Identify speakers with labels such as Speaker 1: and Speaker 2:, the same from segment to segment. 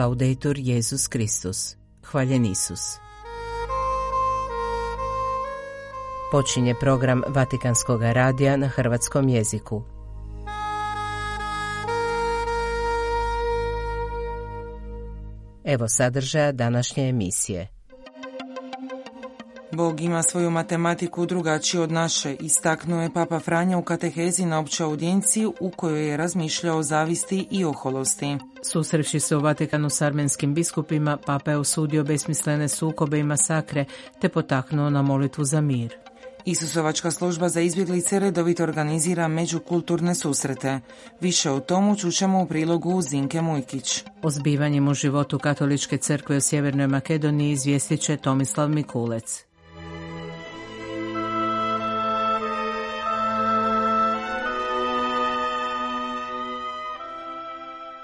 Speaker 1: Laudetur Jezus Kristus. Hvaljen Isus. Počinje program Vatikanskog radija na hrvatskom jeziku. Evo sadržaja današnje emisije.
Speaker 2: Bog ima svoju matematiku drugačiju od naše, istaknuo je Papa Franja u katehezi na općoj audijenciji u kojoj je razmišljao o zavisti i oholosti.
Speaker 1: Susreći se u Vatikanu s armenskim biskupima, Papa je osudio besmislene sukobe i masakre, te potaknuo na molitvu za mir.
Speaker 2: Isusovačka služba za izbjeglice redovito organizira međukulturne susrete. Više o tomu čućemo u prilogu Zinke Mujkić.
Speaker 1: O zbivanjem u životu Katoličke crkve u Sjevernoj Makedoniji izvijestit će Tomislav Mikulec.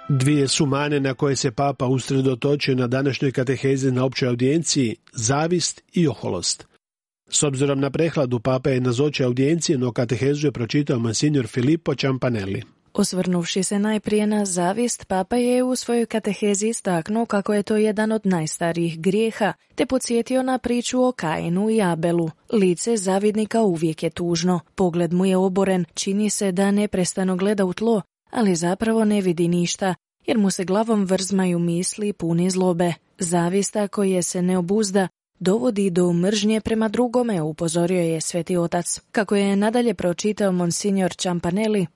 Speaker 3: Dvije su mane na koje se papa usredotočio na današnjoj katehezi na općoj audijenciji, zavist i oholost. S obzirom na prehladu papa je nazočio audijencije, no katehezu je pročitao monsignor Filippo Ciampanelli.
Speaker 4: Osvrnuvši se najprije na zavist, papa je u svojoj katehezi istaknuo kako je to jedan od najstarijih grijeha, te podsjetio na priču o Kainu i Abelu. Lice zavidnika uvijek je tužno, pogled mu je oboren, čini se da neprestano gleda u tlo, ali zapravo ne vidi ništa, jer mu se glavom vrzmaju misli puni zlobe. Zavista koje se ne obuzda dovodi do mržnje prema drugome, upozorio je sveti otac. Kako je nadalje pročitao monsignor Ciampanelli,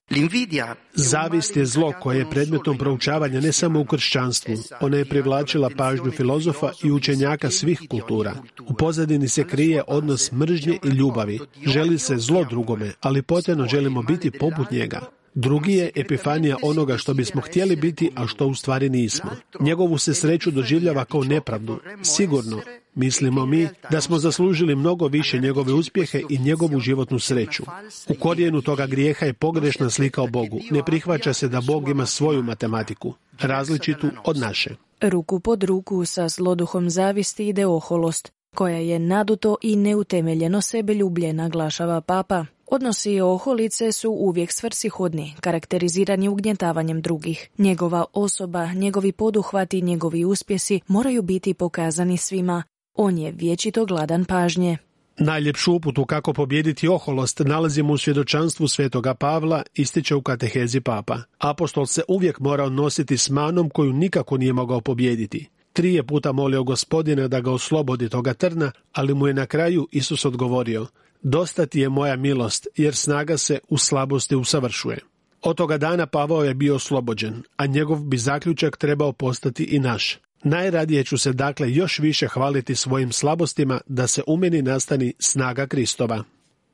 Speaker 3: Zavist je zlo koje je predmetom proučavanja ne samo u kršćanstvu. Ona je privlačila pažnju filozofa i učenjaka svih kultura. U pozadini se krije odnos mržnje i ljubavi. Želi se zlo drugome, ali potrebno želimo biti poput njega. Drugi je epifanija onoga što bismo htjeli biti, a što u stvari nismo. Njegovu se sreću doživljava kao nepravdu. Sigurno, mislimo mi, da smo zaslužili mnogo više njegove uspjehe i njegovu životnu sreću. U korijenu toga grijeha je pogrešna slika o Bogu. Ne prihvaća se da Bog ima svoju matematiku, različitu od naše.
Speaker 4: Ruku pod ruku sa zloduhom zavisti ide oholost, koja je naduto i neutemeljeno sebe ljublje, naglašava papa. Odnosi i oholice su uvijek svrsishodni, karakterizirani ugnjetavanjem drugih. Njegova osoba, njegovi poduhvati, njegovi uspjesi moraju biti pokazani svima. On je vječito gladan pažnje.
Speaker 3: Najljepšu uputu kako pobijediti oholost nalazimo u svjedočanstvu svetoga Pavla, ističe u katehezi papa. Apostol se uvijek mora nositi s manom koju nikako nije mogao pobijediti. Tri je puta molio gospodina da ga oslobodi toga trna, ali mu je na kraju Isus odgovorio – Dosta ti je moja milost, jer snaga se u slabosti usavršuje. Od toga dana Pavao je bio oslobođen, a njegov bi zaključak trebao postati i naš. Najradije ću se dakle još više hvaliti svojim slabostima da se u meni nastani snaga Kristova.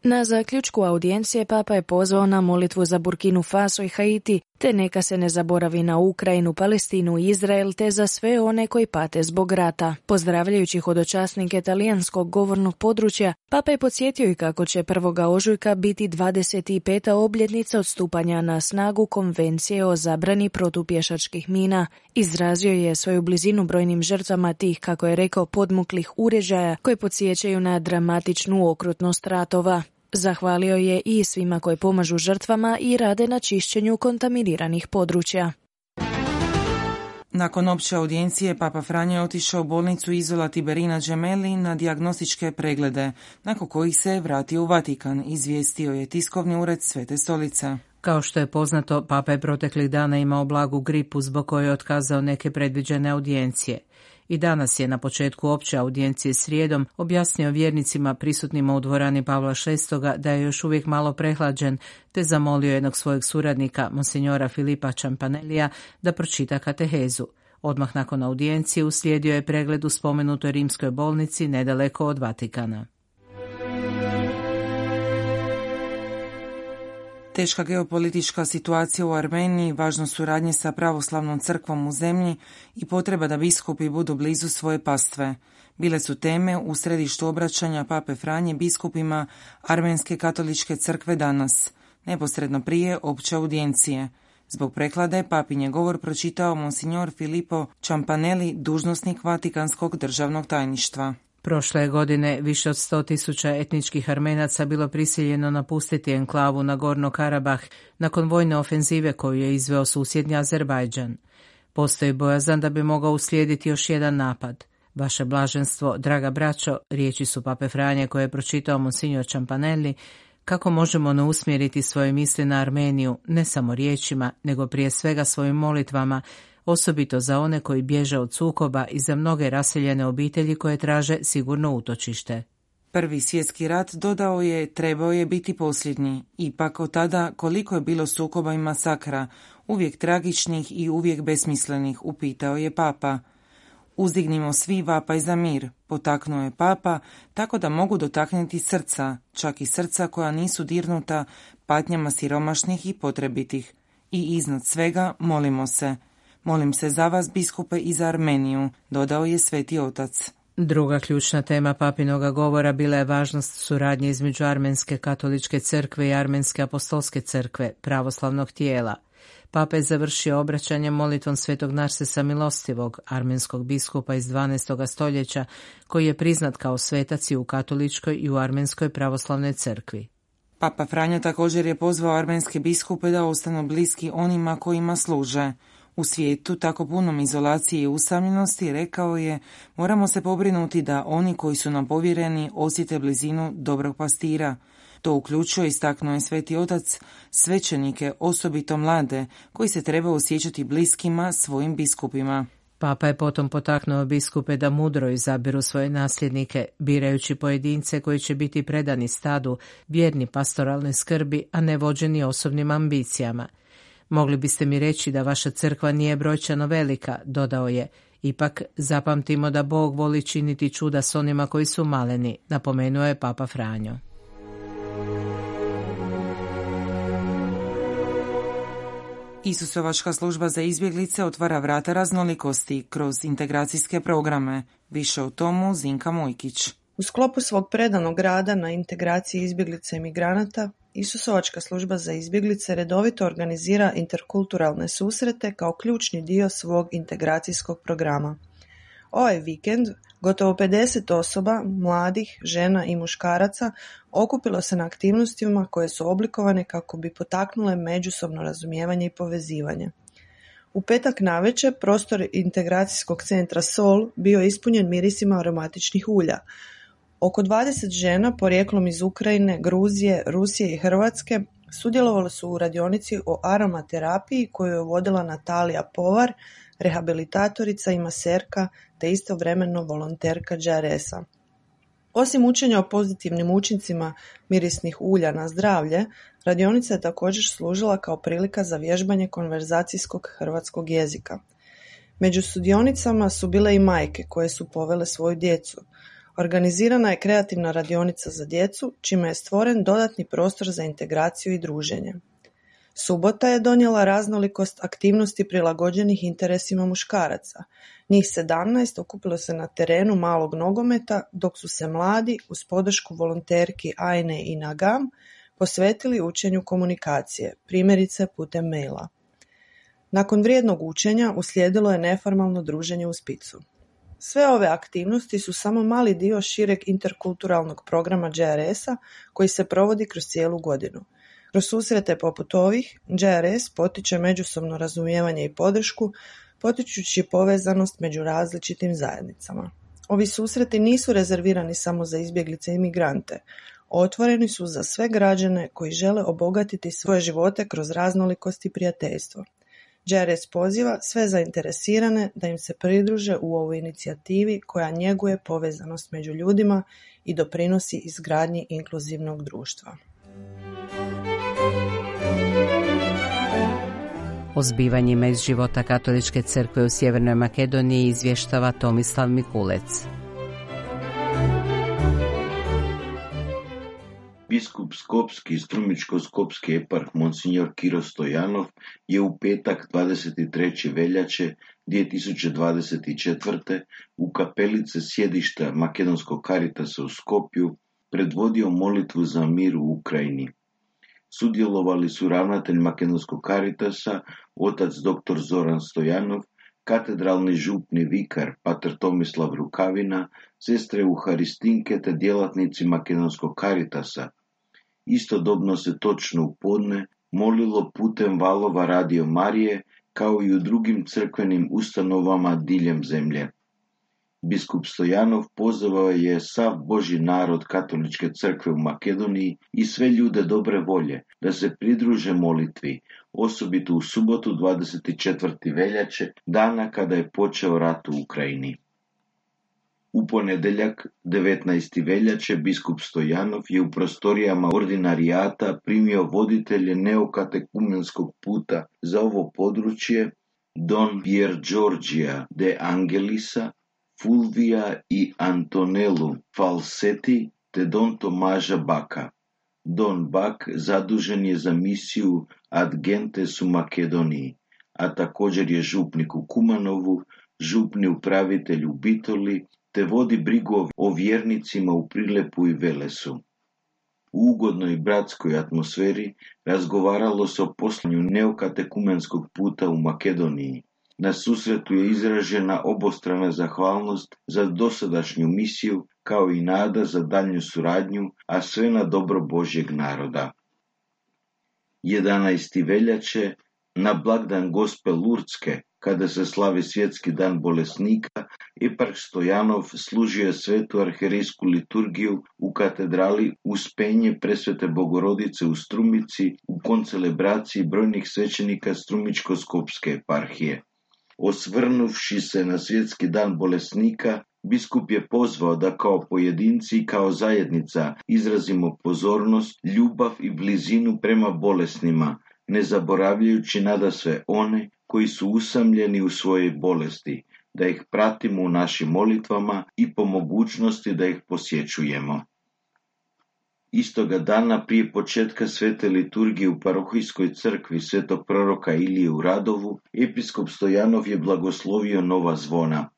Speaker 4: Na zaključku audijencije papa je pozvao na molitvu za Burkinu Faso i Haiti, te neka se ne zaboravi na Ukrajinu, Palestinu i Izrael, te za sve one koji pate zbog rata. Pozdravljajući hodočasnike talijanskog govornog područja, papa je podsjetio i kako će 1. ožujka biti 25. obljetnica odstupanja na snagu konvencije o zabrani protupješačkih mina. Izrazio je svoju blizinu brojnim žrtvama tih, kako je rekao, podmuklih uređaja koje podsjećaju na dramatičnu okrutnost ratova. Zahvalio je i svima koji pomažu žrtvama i rade na čišćenju kontaminiranih područja.
Speaker 2: Nakon opće audijencije, Papa Franje je otišao u bolnicu Izola Tiberina Gemelli na dijagnostičke preglede, nakon kojih se vratio u Vatikan, izvijestio je tiskovni ured Svete stolice.
Speaker 1: Kao što je poznato, Papa je proteklih dana imao blagu gripu zbog koje je otkazao neke predviđene audijencije i danas je na početku opće audijencije srijedom objasnio vjernicima prisutnima u dvorani Pavla VI da je još uvijek malo prehlađen, te zamolio jednog svojeg suradnika, monsignora Filipa Čampanelija, da pročita katehezu. Odmah nakon audijencije uslijedio je pregled u spomenutoj rimskoj bolnici nedaleko od Vatikana.
Speaker 2: Teška geopolitička situacija u Armeniji, važnost suradnje sa pravoslavnom crkvom u zemlji i potreba da biskupi budu blizu svoje pastve. Bile su teme u središtu obraćanja Pape Franje biskupima Armenske katoličke crkve danas, neposredno prije opće audijencije. Zbog preklade papin je govor pročitao monsignor Filippo Čampaneli, dužnosnik Vatikanskog državnog tajništva.
Speaker 1: Prošle godine više od 100 tisuća etničkih armenaca bilo prisiljeno napustiti enklavu na Gorno Karabah nakon vojne ofenzive koju je izveo susjedni Azerbajdžan. Postoji bojazan da bi mogao uslijediti još jedan napad. Vaše blaženstvo, draga braćo, riječi su pape Franje koje je pročitao Monsignor Čampanelli, kako možemo ne usmjeriti svoje misli na Armeniju, ne samo riječima, nego prije svega svojim molitvama, osobito za one koji bježe od sukoba i za mnoge raseljene obitelji koje traže sigurno utočište.
Speaker 2: Prvi svjetski rat, dodao je, trebao je biti posljednji. Ipak od tada koliko je bilo sukoba i masakra, uvijek tragičnih i uvijek besmislenih, upitao je papa. Uzdignimo svi vapaj za mir, potaknuo je papa, tako da mogu dotaknuti srca, čak i srca koja nisu dirnuta patnjama siromašnih i potrebitih. I iznad svega molimo se. Molim se za vas, biskupe, i za Armeniju, dodao je sveti otac.
Speaker 1: Druga ključna tema papinoga govora bila je važnost suradnje između Armenske katoličke crkve i Armenske apostolske crkve, pravoslavnog tijela. Papa je završio obraćanje molitvom svetog Narsesa Milostivog, armenskog biskupa iz 12. stoljeća, koji je priznat kao svetac i u katoličkoj i u armenskoj pravoslavnoj crkvi.
Speaker 2: Papa Franja također je pozvao armenske biskupe da ostanu bliski onima kojima služe. U svijetu tako punom izolacije i usamljenosti, rekao je, moramo se pobrinuti da oni koji su nam povjereni osjete blizinu dobrog pastira. To uključuje, istaknuo je sveti otac, svećenike, osobito mlade, koji se treba osjećati bliskima svojim biskupima.
Speaker 1: Papa je potom potaknuo biskupe da mudro izabiru svoje nasljednike, birajući pojedince koji će biti predani stadu, vjerni pastoralne skrbi, a ne vođeni osobnim ambicijama. Mogli biste mi reći da vaša crkva nije brojčano velika, dodao je. Ipak zapamtimo da Bog voli činiti čuda s onima koji su maleni, napomenuo je Papa Franjo.
Speaker 2: Isusovačka služba za izbjeglice otvara vrata raznolikosti kroz integracijske programe. Više o tomu Zinka Mojkić.
Speaker 5: U sklopu svog predanog rada na integraciji izbjeglica i migranata, Isusovačka služba za izbjeglice redovito organizira interkulturalne susrete kao ključni dio svog integracijskog programa. Ovaj vikend gotovo 50 osoba, mladih, žena i muškaraca, okupilo se na aktivnostima koje su oblikovane kako bi potaknule međusobno razumijevanje i povezivanje. U petak navečer prostor integracijskog centra Sol bio ispunjen mirisima aromatičnih ulja, Oko dvadeset žena porijeklom iz Ukrajine, Gruzije, Rusije i Hrvatske sudjelovale su u radionici o aromaterapiji koju je vodila Natalija Povar, rehabilitatorica i maserka te istovremeno volonterka DRS-a. Osim učenja o pozitivnim učincima mirisnih ulja na zdravlje, radionica je također služila kao prilika za vježbanje konverzacijskog hrvatskog jezika. Među sudionicama su bile i majke koje su povele svoju djecu – Organizirana je kreativna radionica za djecu, čime je stvoren dodatni prostor za integraciju i druženje. Subota je donijela raznolikost aktivnosti prilagođenih interesima muškaraca. Njih sedamnaest okupilo se na terenu malog nogometa, dok su se mladi, uz podršku volonterki Ajne i Nagam, posvetili učenju komunikacije, primjerice putem maila. Nakon vrijednog učenja uslijedilo je neformalno druženje u spicu. Sve ove aktivnosti su samo mali dio šireg interkulturalnog programa JRS-a koji se provodi kroz cijelu godinu. Kroz susrete poput ovih, JRS potiče međusobno razumijevanje i podršku, potičući povezanost među različitim zajednicama. Ovi susreti nisu rezervirani samo za izbjeglice i migrante, otvoreni su za sve građane koji žele obogatiti svoje živote kroz raznolikost i prijateljstvo. Đeres poziva sve zainteresirane da im se pridruže u ovoj inicijativi koja njeguje povezanost među ljudima i doprinosi izgradnji inkluzivnog društva.
Speaker 1: O zbivanjima iz života Katoličke crkve u Sjevernoj Makedoniji izvještava Tomislav Mikulec.
Speaker 6: Biskup Skopski i strumičko-skopski eparh Monsignor Kiro Stojanov je u petak 23. veljače 2024. u kapelice sjedišta Makedonskog karitasa u Skopju predvodio molitvu za mir u Ukrajini. Sudjelovali su ravnatelj Makedonskog karitasa, otac dr. Zoran Stojanov, katedralni župni vikar pater Tomislav Rukavina, sestre Uharistinke te djelatnici Makedonskog karitasa, Istodobno se točno u podne molilo putem valova Radio Marije kao i u drugim crkvenim ustanovama diljem zemlje. Biskup Stojanov pozvao je sav Boži narod katoličke crkve u Makedoniji i sve ljude dobre volje da se pridruže molitvi, osobito u subotu 24. veljače, dana kada je počeo rat u Ukrajini. У понеделјак, 19 велјаче, бискуп Стојанов ја у просторијама ординаријата примио водителе неокатекуменског пута за ово подручје Дон Пиер Джорджија де Ангелиса, Фулвија и Антонелу Фалсети те Дон Томажа Бака. Дон Бак задужен е за мисију ад Гентес у Македонија, а такођер је жупник у Куманову, жупни управитељ у Битоли, te vodi brigu o vjernicima u Prilepu i Velesu. U ugodnoj bratskoj atmosferi razgovaralo se o poslanju neokatekumenskog puta u Makedoniji. Na susretu je izražena obostrana zahvalnost za dosadašnju misiju kao i nada za daljnju suradnju, a sve na dobro Božjeg naroda. 11. veljače na blagdan Gospe Lurdske kada se slavi svjetski dan bolesnika, Eparh Stojanov služio svetu arherijsku liturgiju u katedrali Uspenje presvete Bogorodice u Strumici u koncelebraciji brojnih svećenika Strumičko-skopske eparhije. Osvrnuvši se na svjetski dan bolesnika, biskup je pozvao da kao pojedinci i kao zajednica izrazimo pozornost, ljubav i blizinu prema bolesnima, ne zaboravljajući nada sve one koji su usamljeni u svojoj bolesti, da ih pratimo u našim molitvama i po mogućnosti da ih posjećujemo. Istoga dana prije početka svete liturgije u parohijskoj crkvi svetog proroka Ilije u Radovu, episkop Stojanov je blagoslovio nova zvona.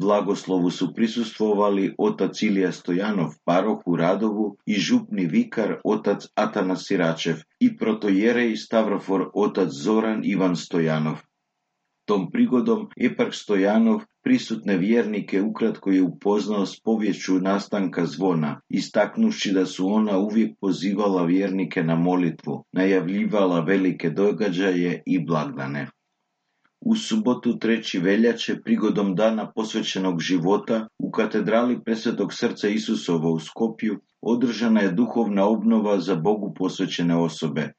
Speaker 6: Blagoslovu su prisustvovali otac Ilija Stojanov, paroh u Radovu i župni vikar otac Atanas Siračev i protojerej Stavrofor otac Zoran Ivan Stojanov. Tom prigodom Eparh Stojanov prisutne vjernike ukratko je upoznao s povješću nastanka zvona, istaknuši da su ona uvijek pozivala vjernike na molitvu, najavljivala velike događaje i blagdane. U subotu treći veljače prigodom dana posvećenog života u katedrali Presvetog srca Isusova u Skopju održana je duhovna obnova za Bogu posvećene osobe,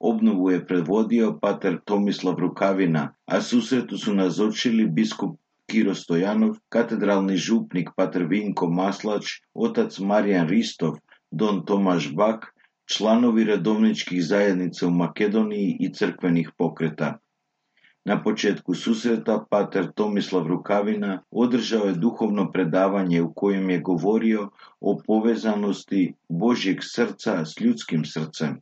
Speaker 6: Obnovu je predvodio pater Tomislav Rukavina, a susretu su nazočili biskup Kiro Stojanov, katedralni župnik pater Vinko Maslač, otac Marijan Ristov, don Tomaš Bak, članovi redovničkih zajednica u Makedoniji i crkvenih pokreta. Na početku susreta pater Tomislav Rukavina održao je duhovno predavanje u kojem je govorio o povezanosti Božjeg srca s ljudskim srcem.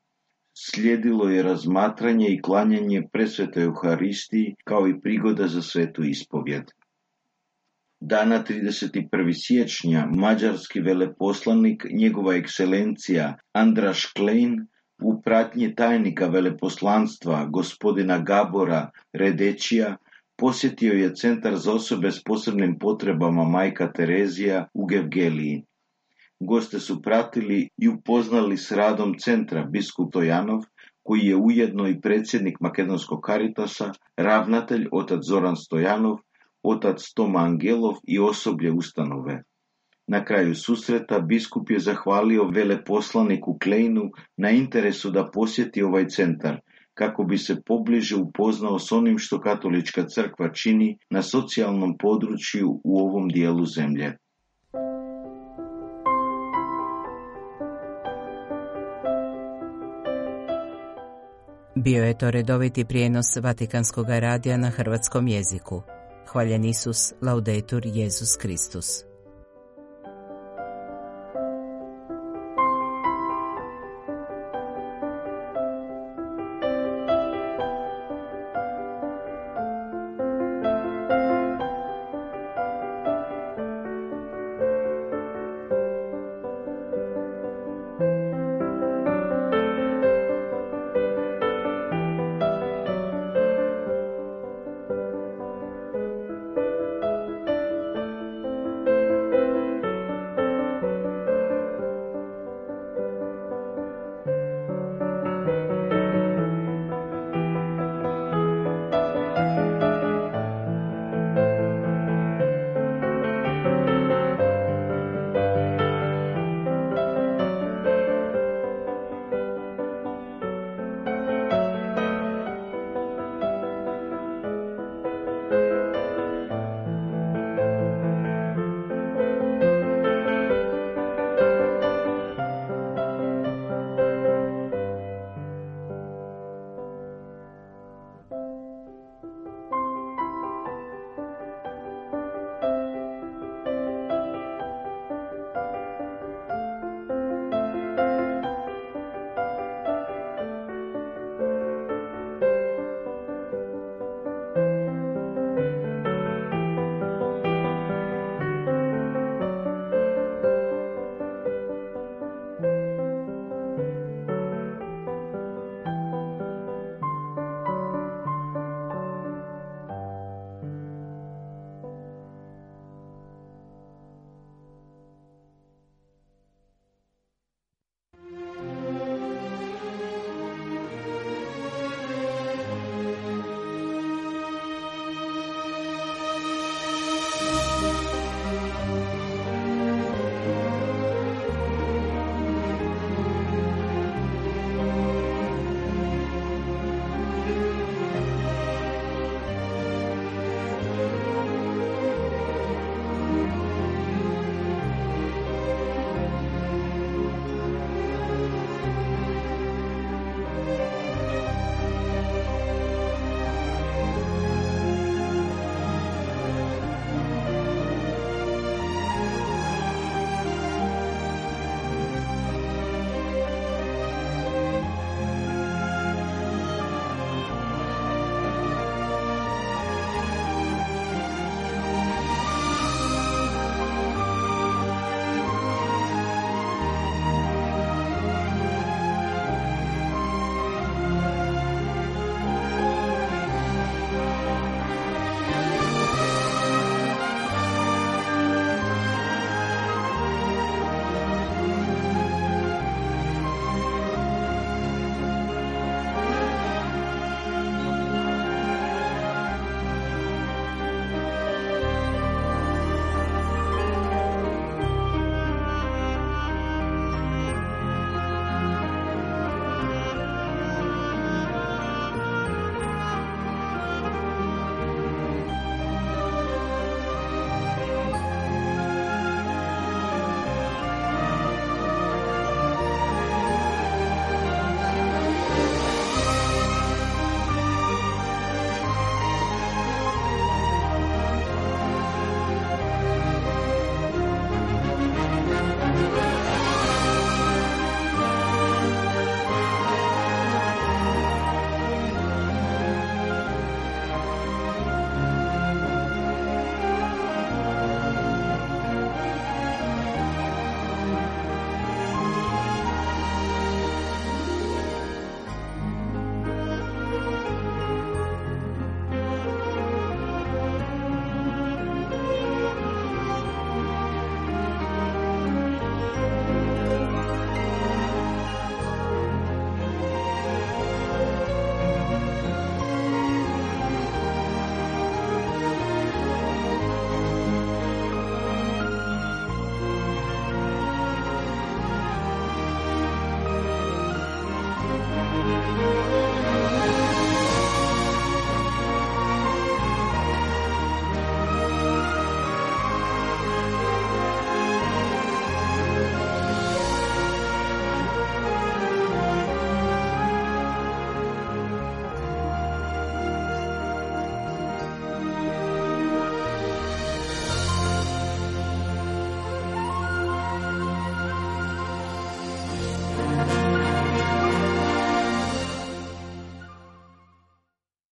Speaker 6: Slijedilo je razmatranje i klanjanje presvetoj Euharistiji kao i prigoda za svetu ispovjed. Dana 31. siječnja mađarski veleposlanik njegova ekscelencija Andraš Klein u pratnji tajnika veleposlanstva gospodina Gabora Redečija posjetio je centar za osobe s posebnim potrebama majka Terezija u Gevgeliji. Goste su pratili i upoznali s radom centra biskup Tojanov, koji je ujedno i predsjednik Makedonskog karitasa, ravnatelj otac Zoran Stojanov, otac Toma Angelov i osoblje ustanove. Na kraju susreta biskup je zahvalio veleposlaniku Kleinu na interesu da posjeti ovaj centar, kako bi se pobliže upoznao s onim što katolička crkva čini na socijalnom području u ovom dijelu zemlje.
Speaker 1: Bio je to redoviti prijenos Vatikanskog radija na hrvatskom jeziku. Hvaljen Isus, laudetur Jezus Kristus.